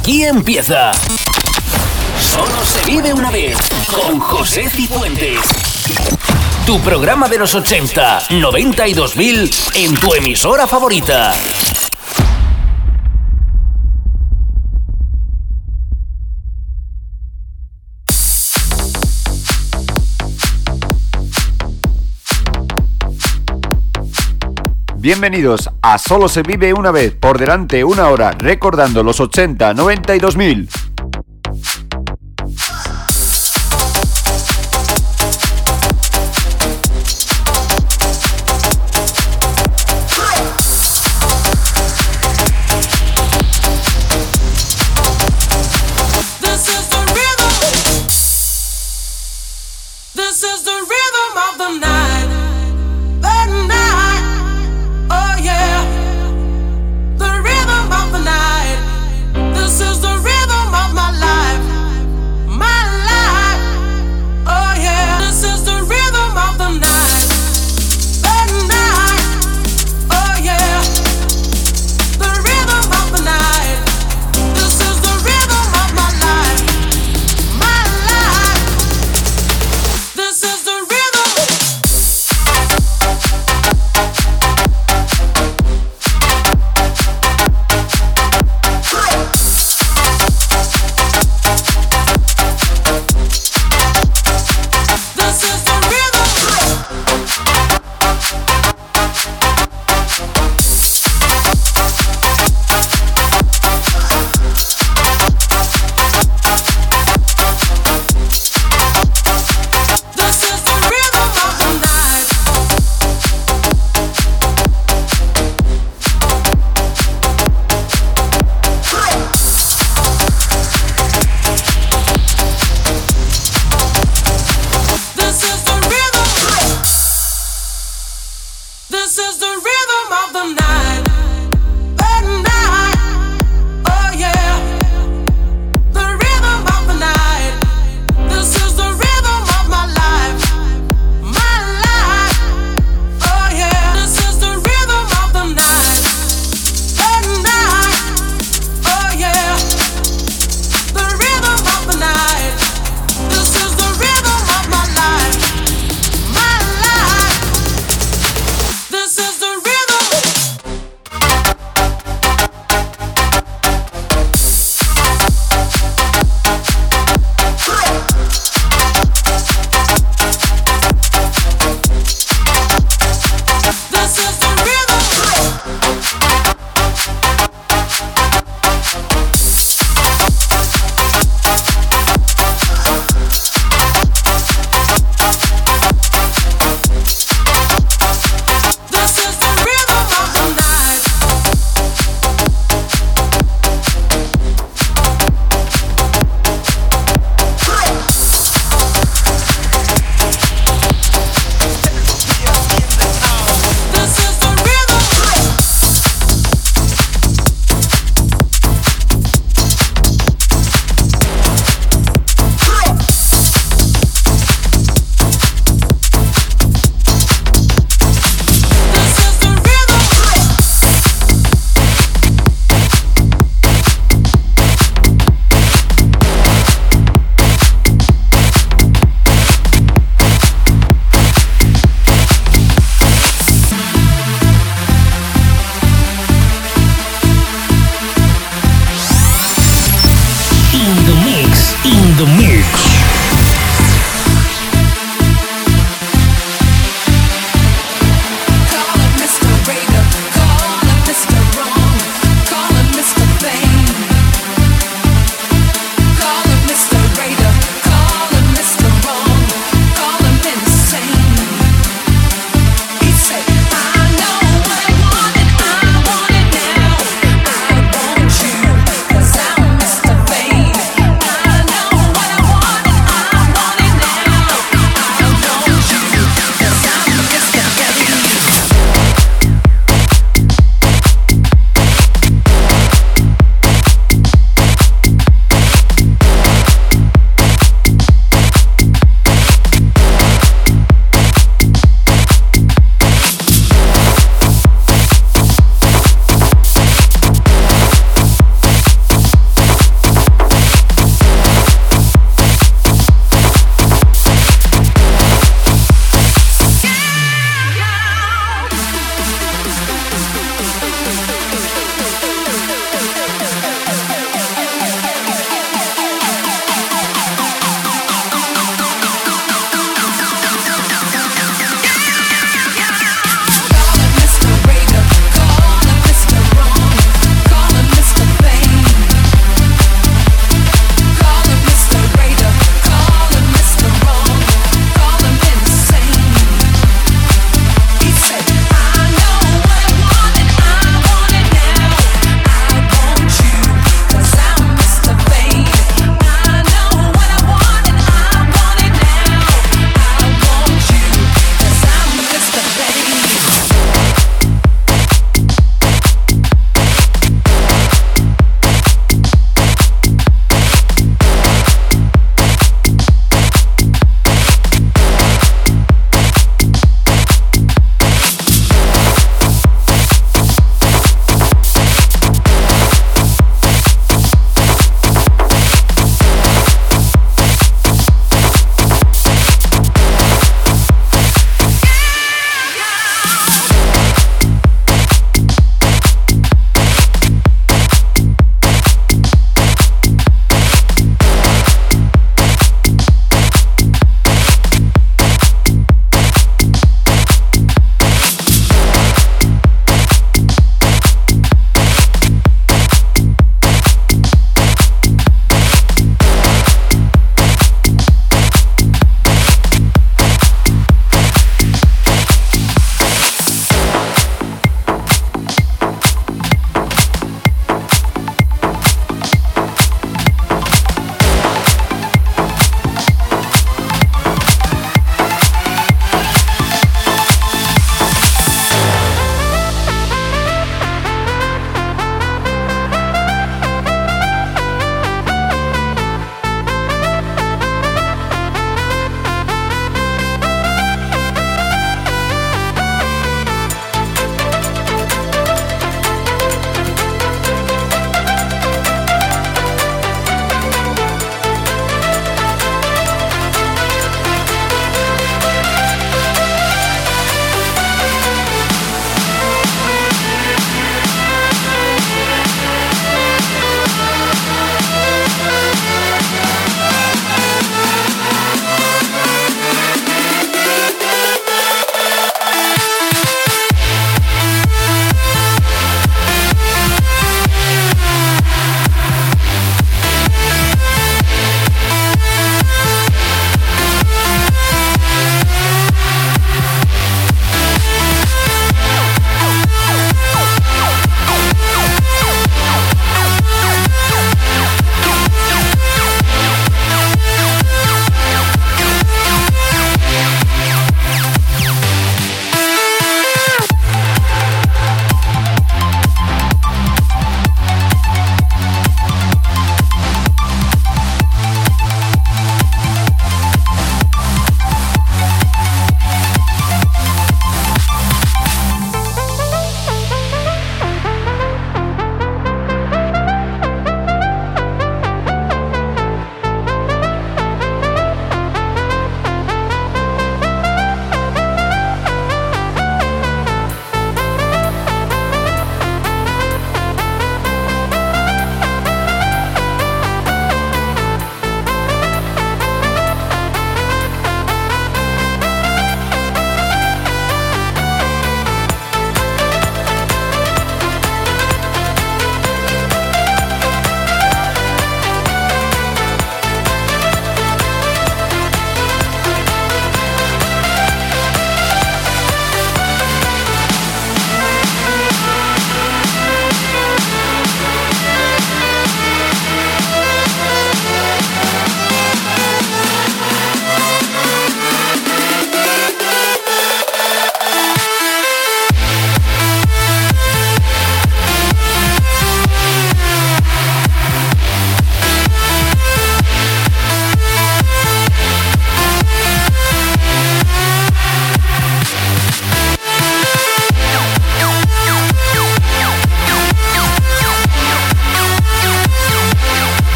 Aquí empieza. Solo se vive una vez con José Cifuentes. Tu programa de los 80, 90 y 2000 en tu emisora favorita. Bienvenidos a Solo se vive una vez, por delante una hora, recordando los 80, 90 y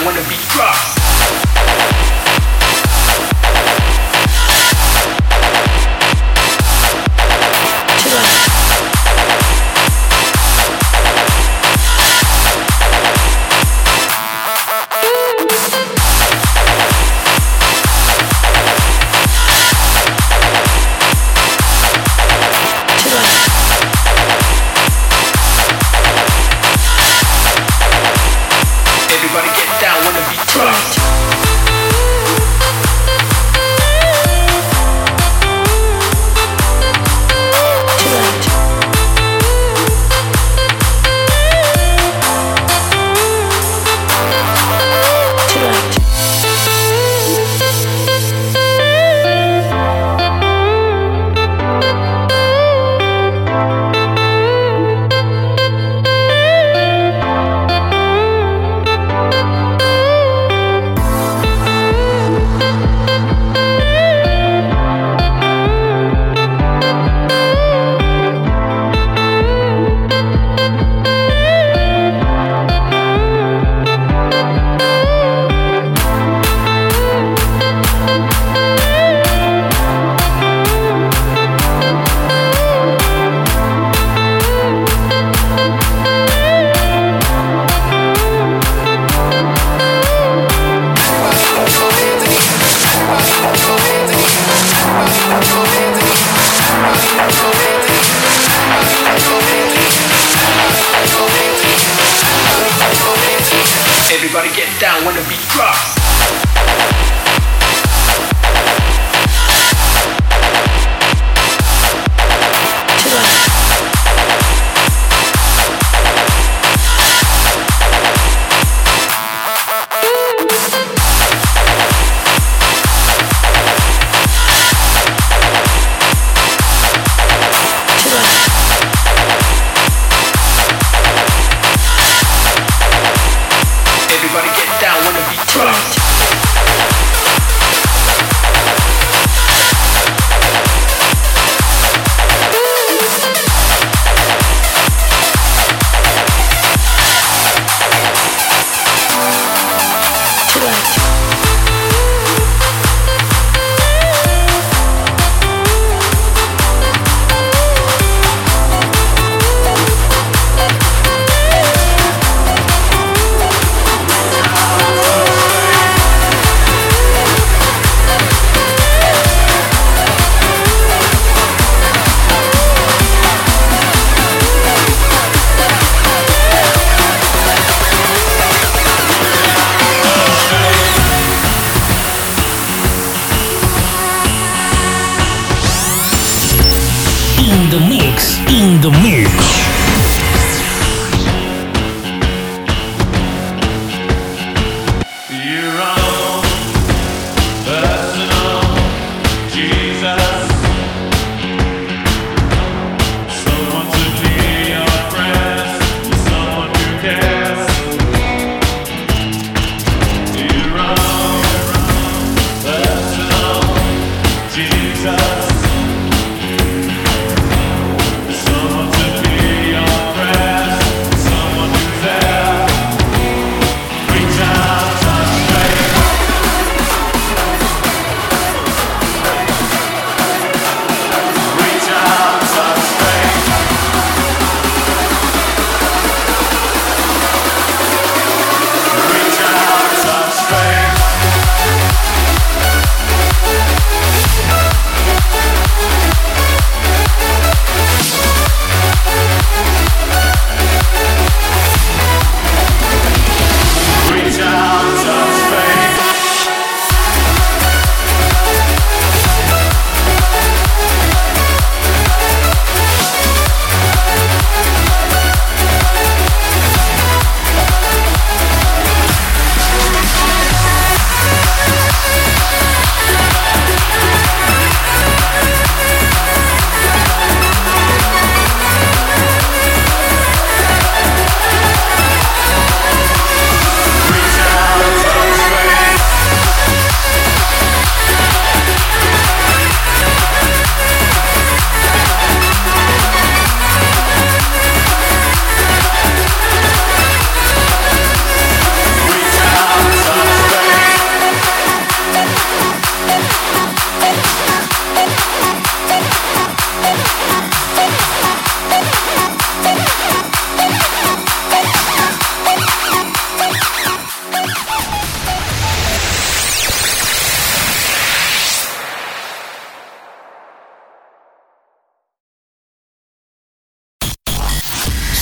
I wanna be Everybody get down when the beat drops.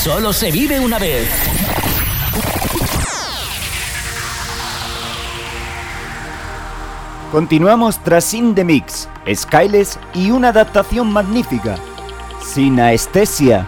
Solo se vive una vez. Continuamos tras In The Mix, Skyless y una adaptación magnífica, Sinestesia.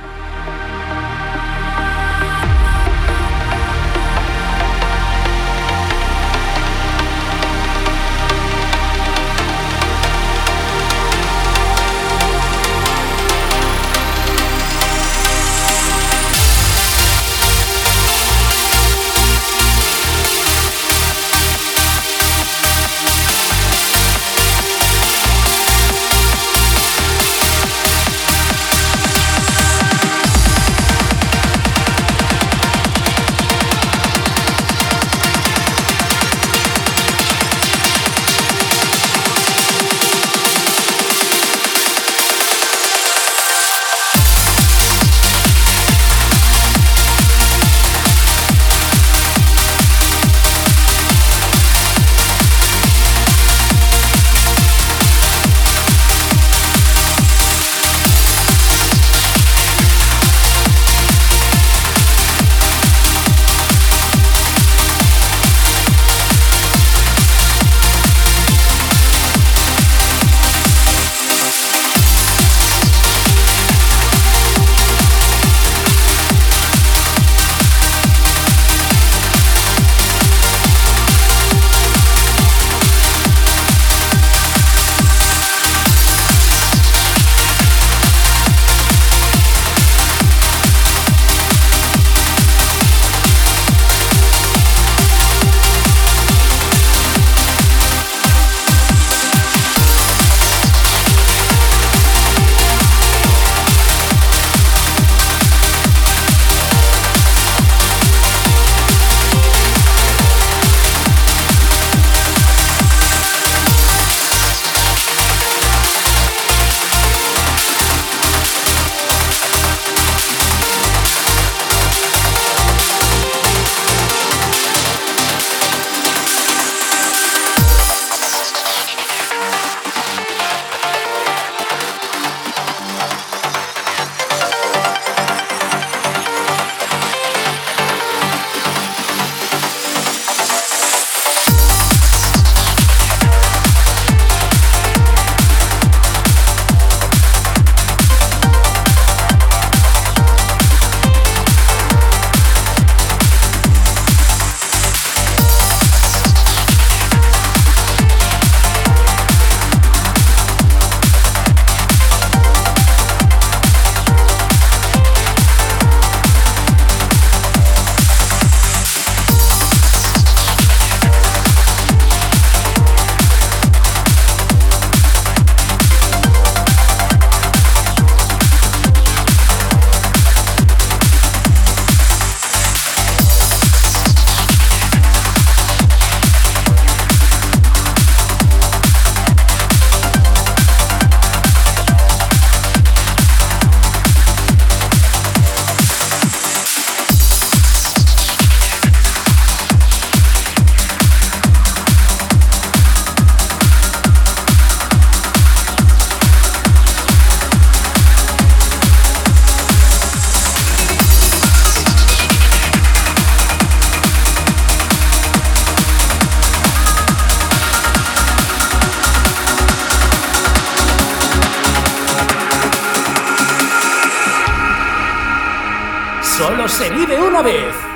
Sound of goodbye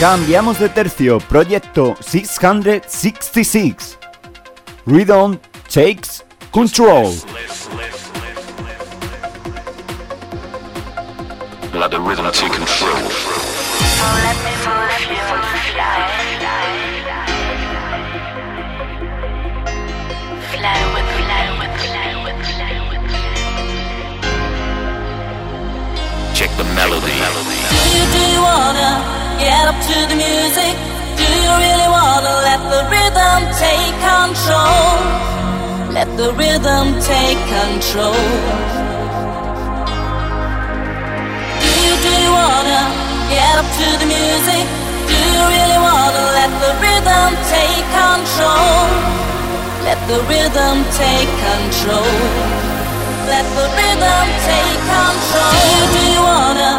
Cambiamos de tercio, proyecto 666. Rhythm takes control. Let the rhythm take control. Check the melody. Do you, do you wanna get up to the music? Do you really wanna let the rhythm take control? Let the rhythm take control. Do you, do you wanna get up to the music? Do you really wanna let the rhythm take control? Let the rhythm take control. Let the rhythm take control. Do you, do you wanna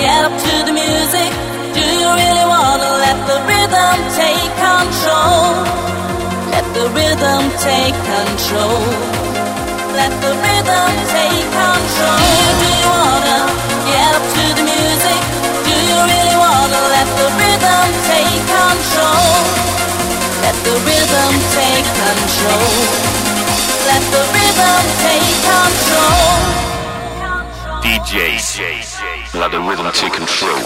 get up to the music? Do you really wanna let the rhythm take control? Let the rhythm take control. Let the rhythm take control. Do you, wanna get up to the music? Do you really wanna let the rhythm take control? Let the rhythm take control. Let the rhythm take control. DJ, let the rhythm take control.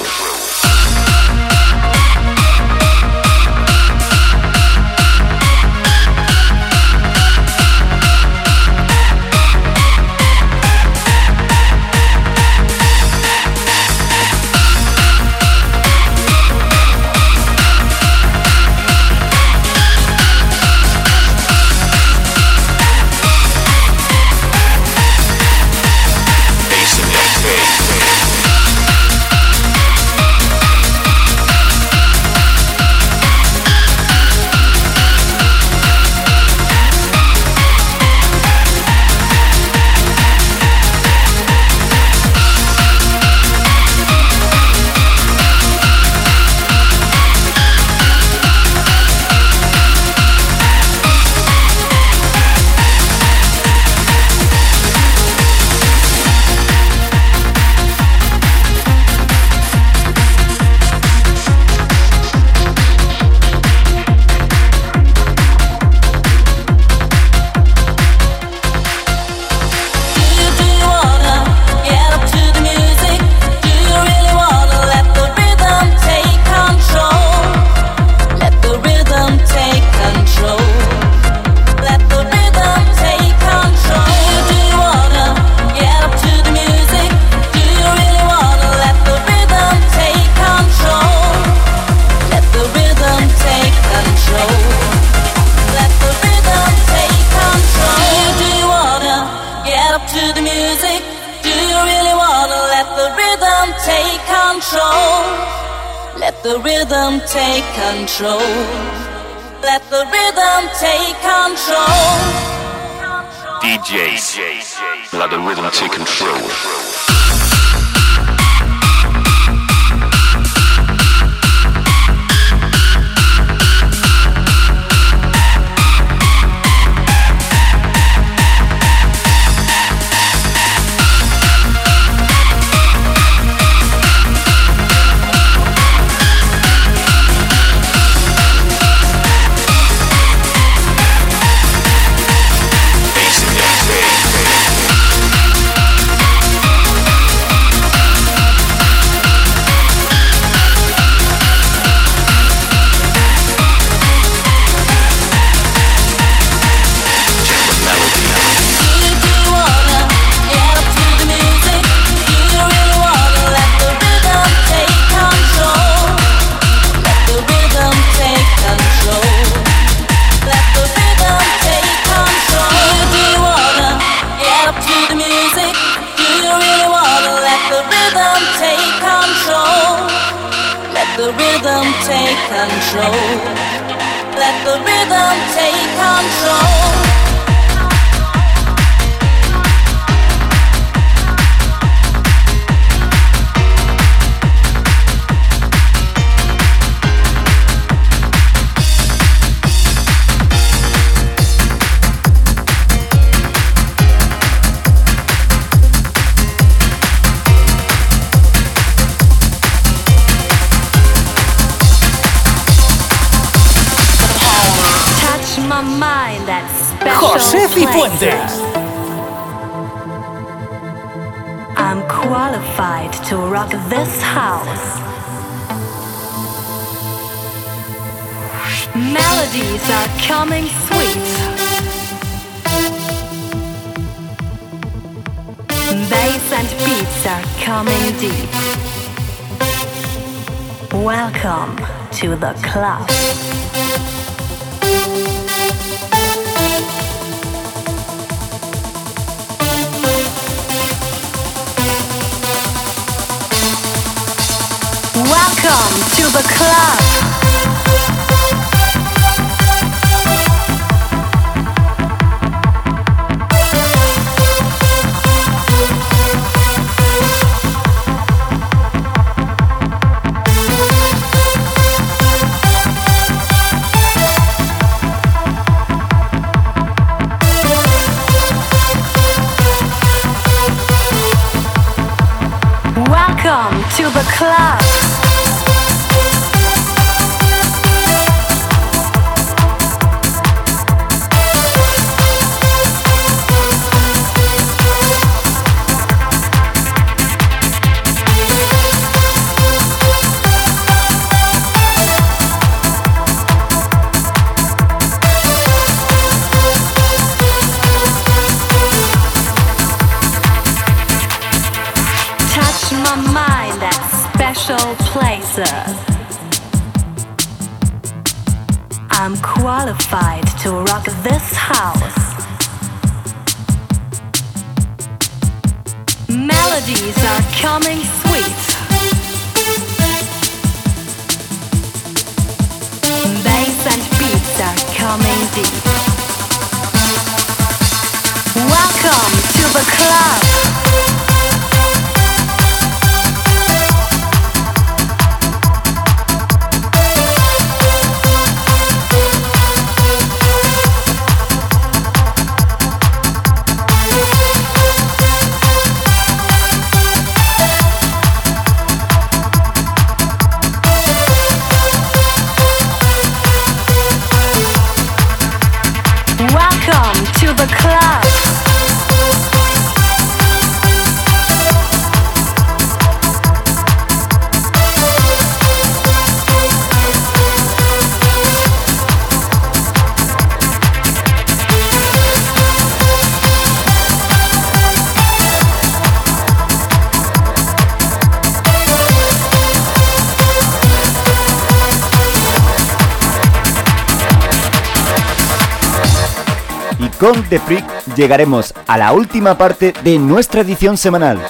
Are coming deep. Welcome to the club. Welcome to the club. To the club. Qualified to rock this house. Melodies are coming Freak llegaremos a la última parte de nuestra edición semanal.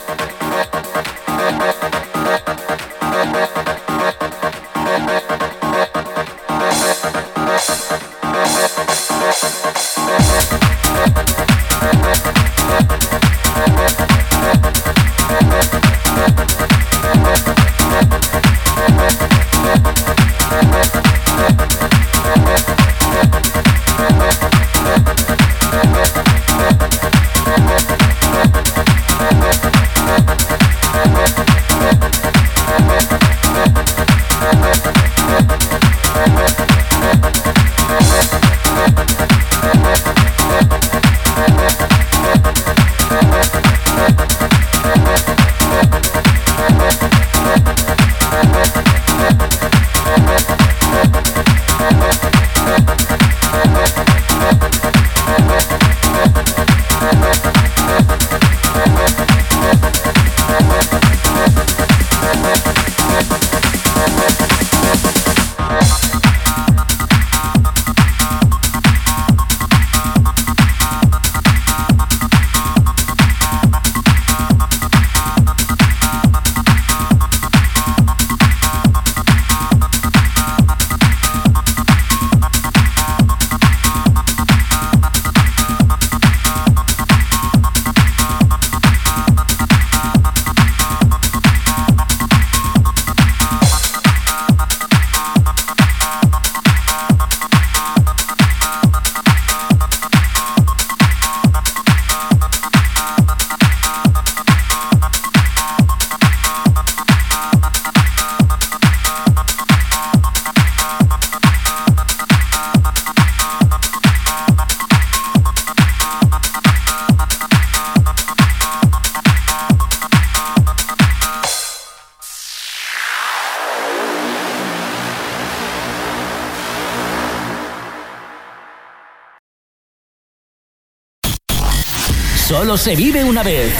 se vive una vez.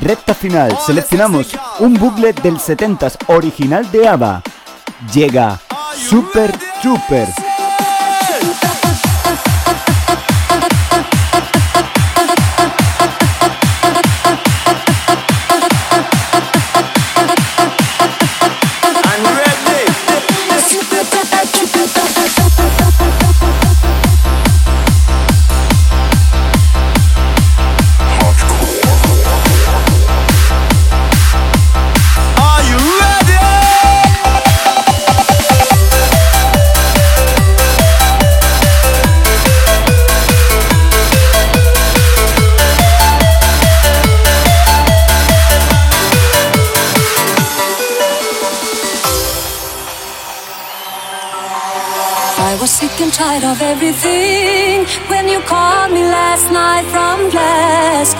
Recta final, seleccionamos un booklet del 70s original de ABBA. Llega Super Trooper.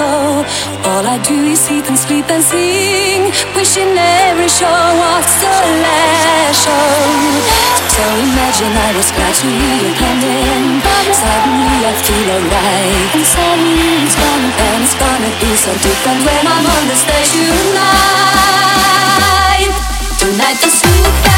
All I do is eat and sleep and sing, wishing every show was the last show. So imagine I was glad to hear you coming. Suddenly I feel alright, and suddenly it's gone, and it's gonna be so different when I'm on the stage tonight. Tonight the super.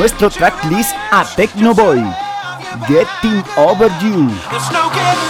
nuestro tracklist a Technoboy, Getting Over You.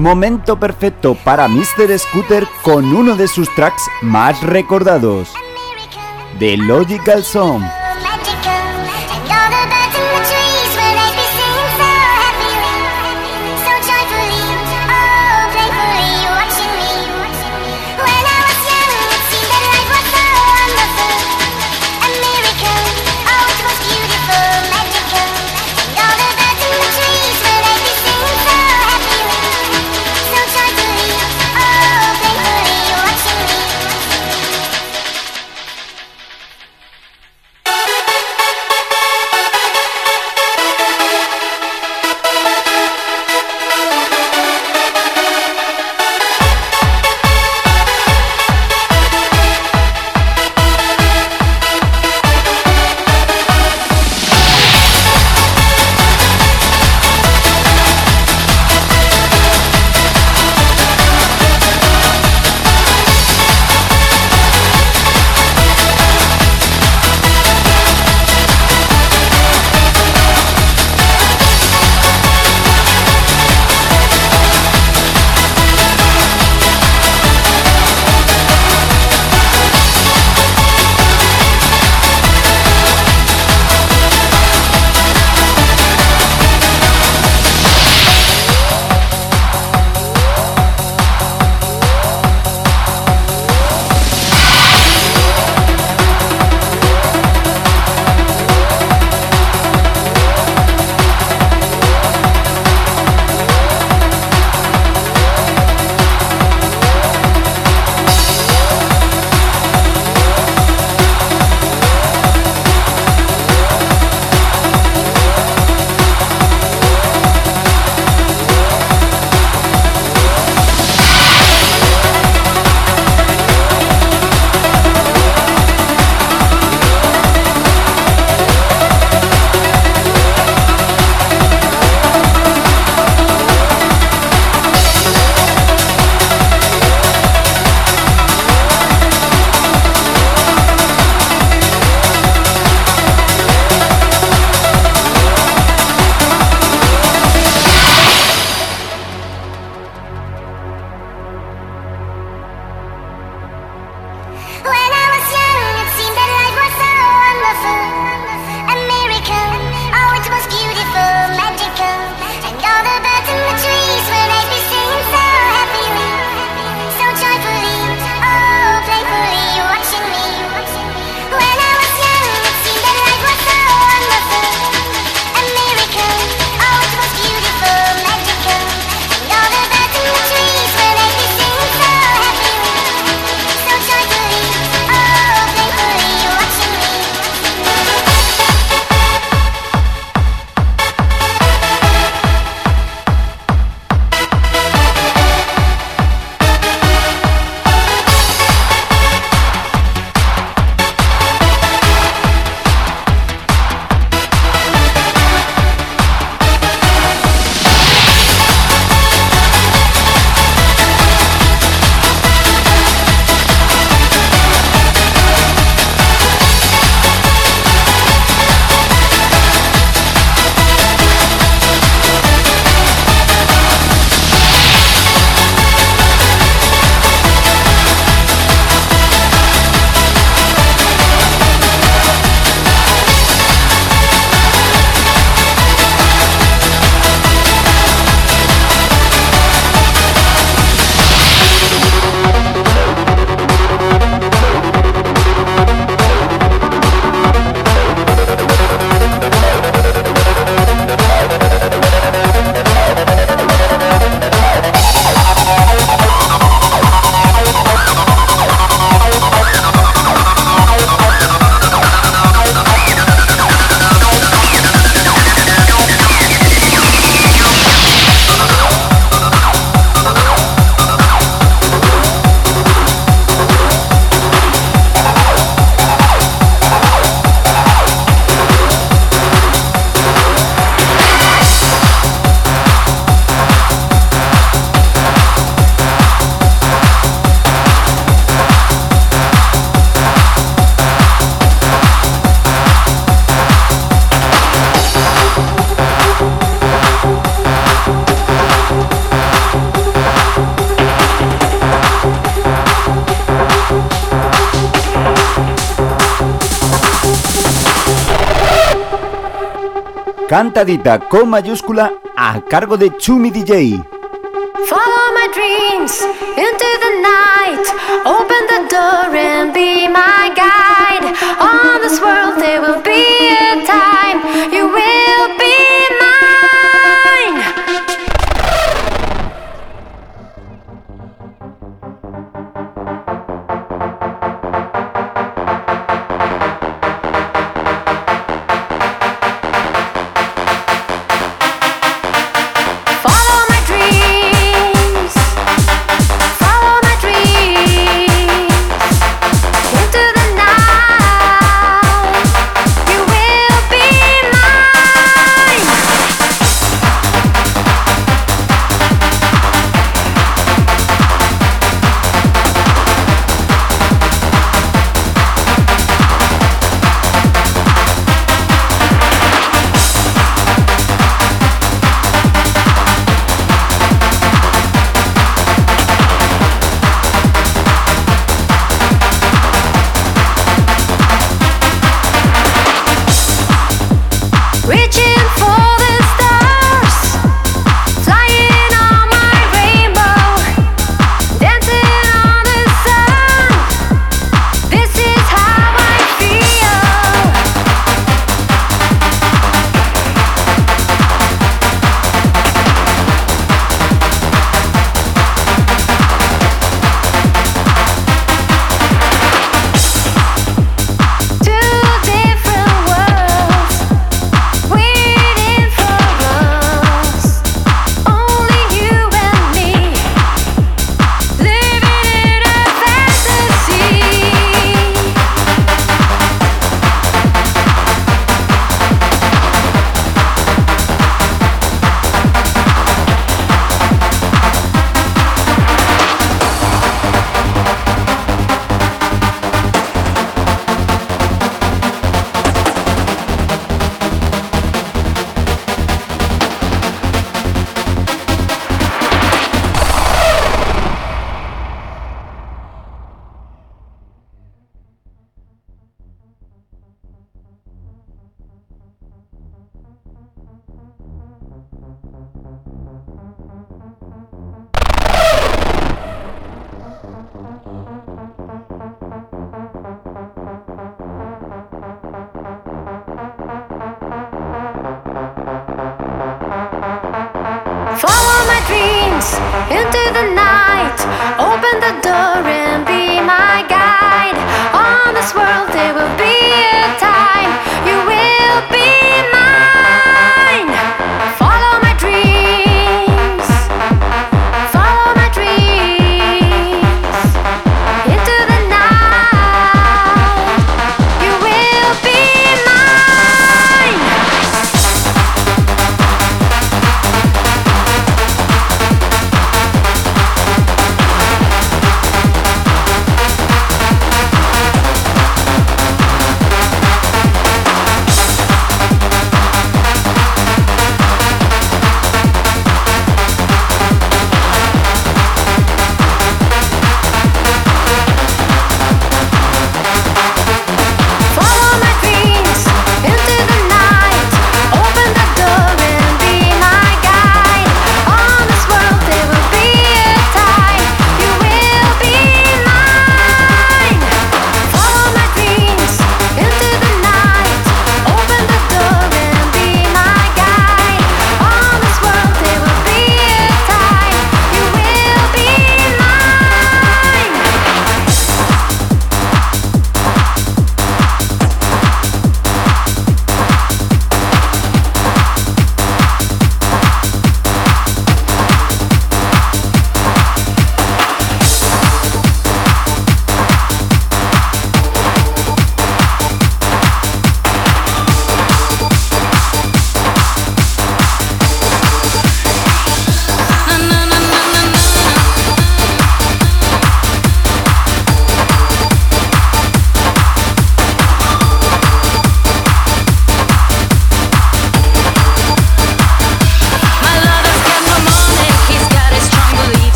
momento perfecto para Mr. Scooter con uno de sus tracks más recordados, The Logical Song. Con mayúscula a cargo de Chumi DJ. Follow my dreams into the night, open the door and be my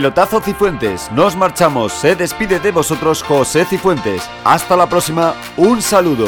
Pelotazo Cifuentes, nos marchamos, se despide de vosotros José Cifuentes. Hasta la próxima, un saludo.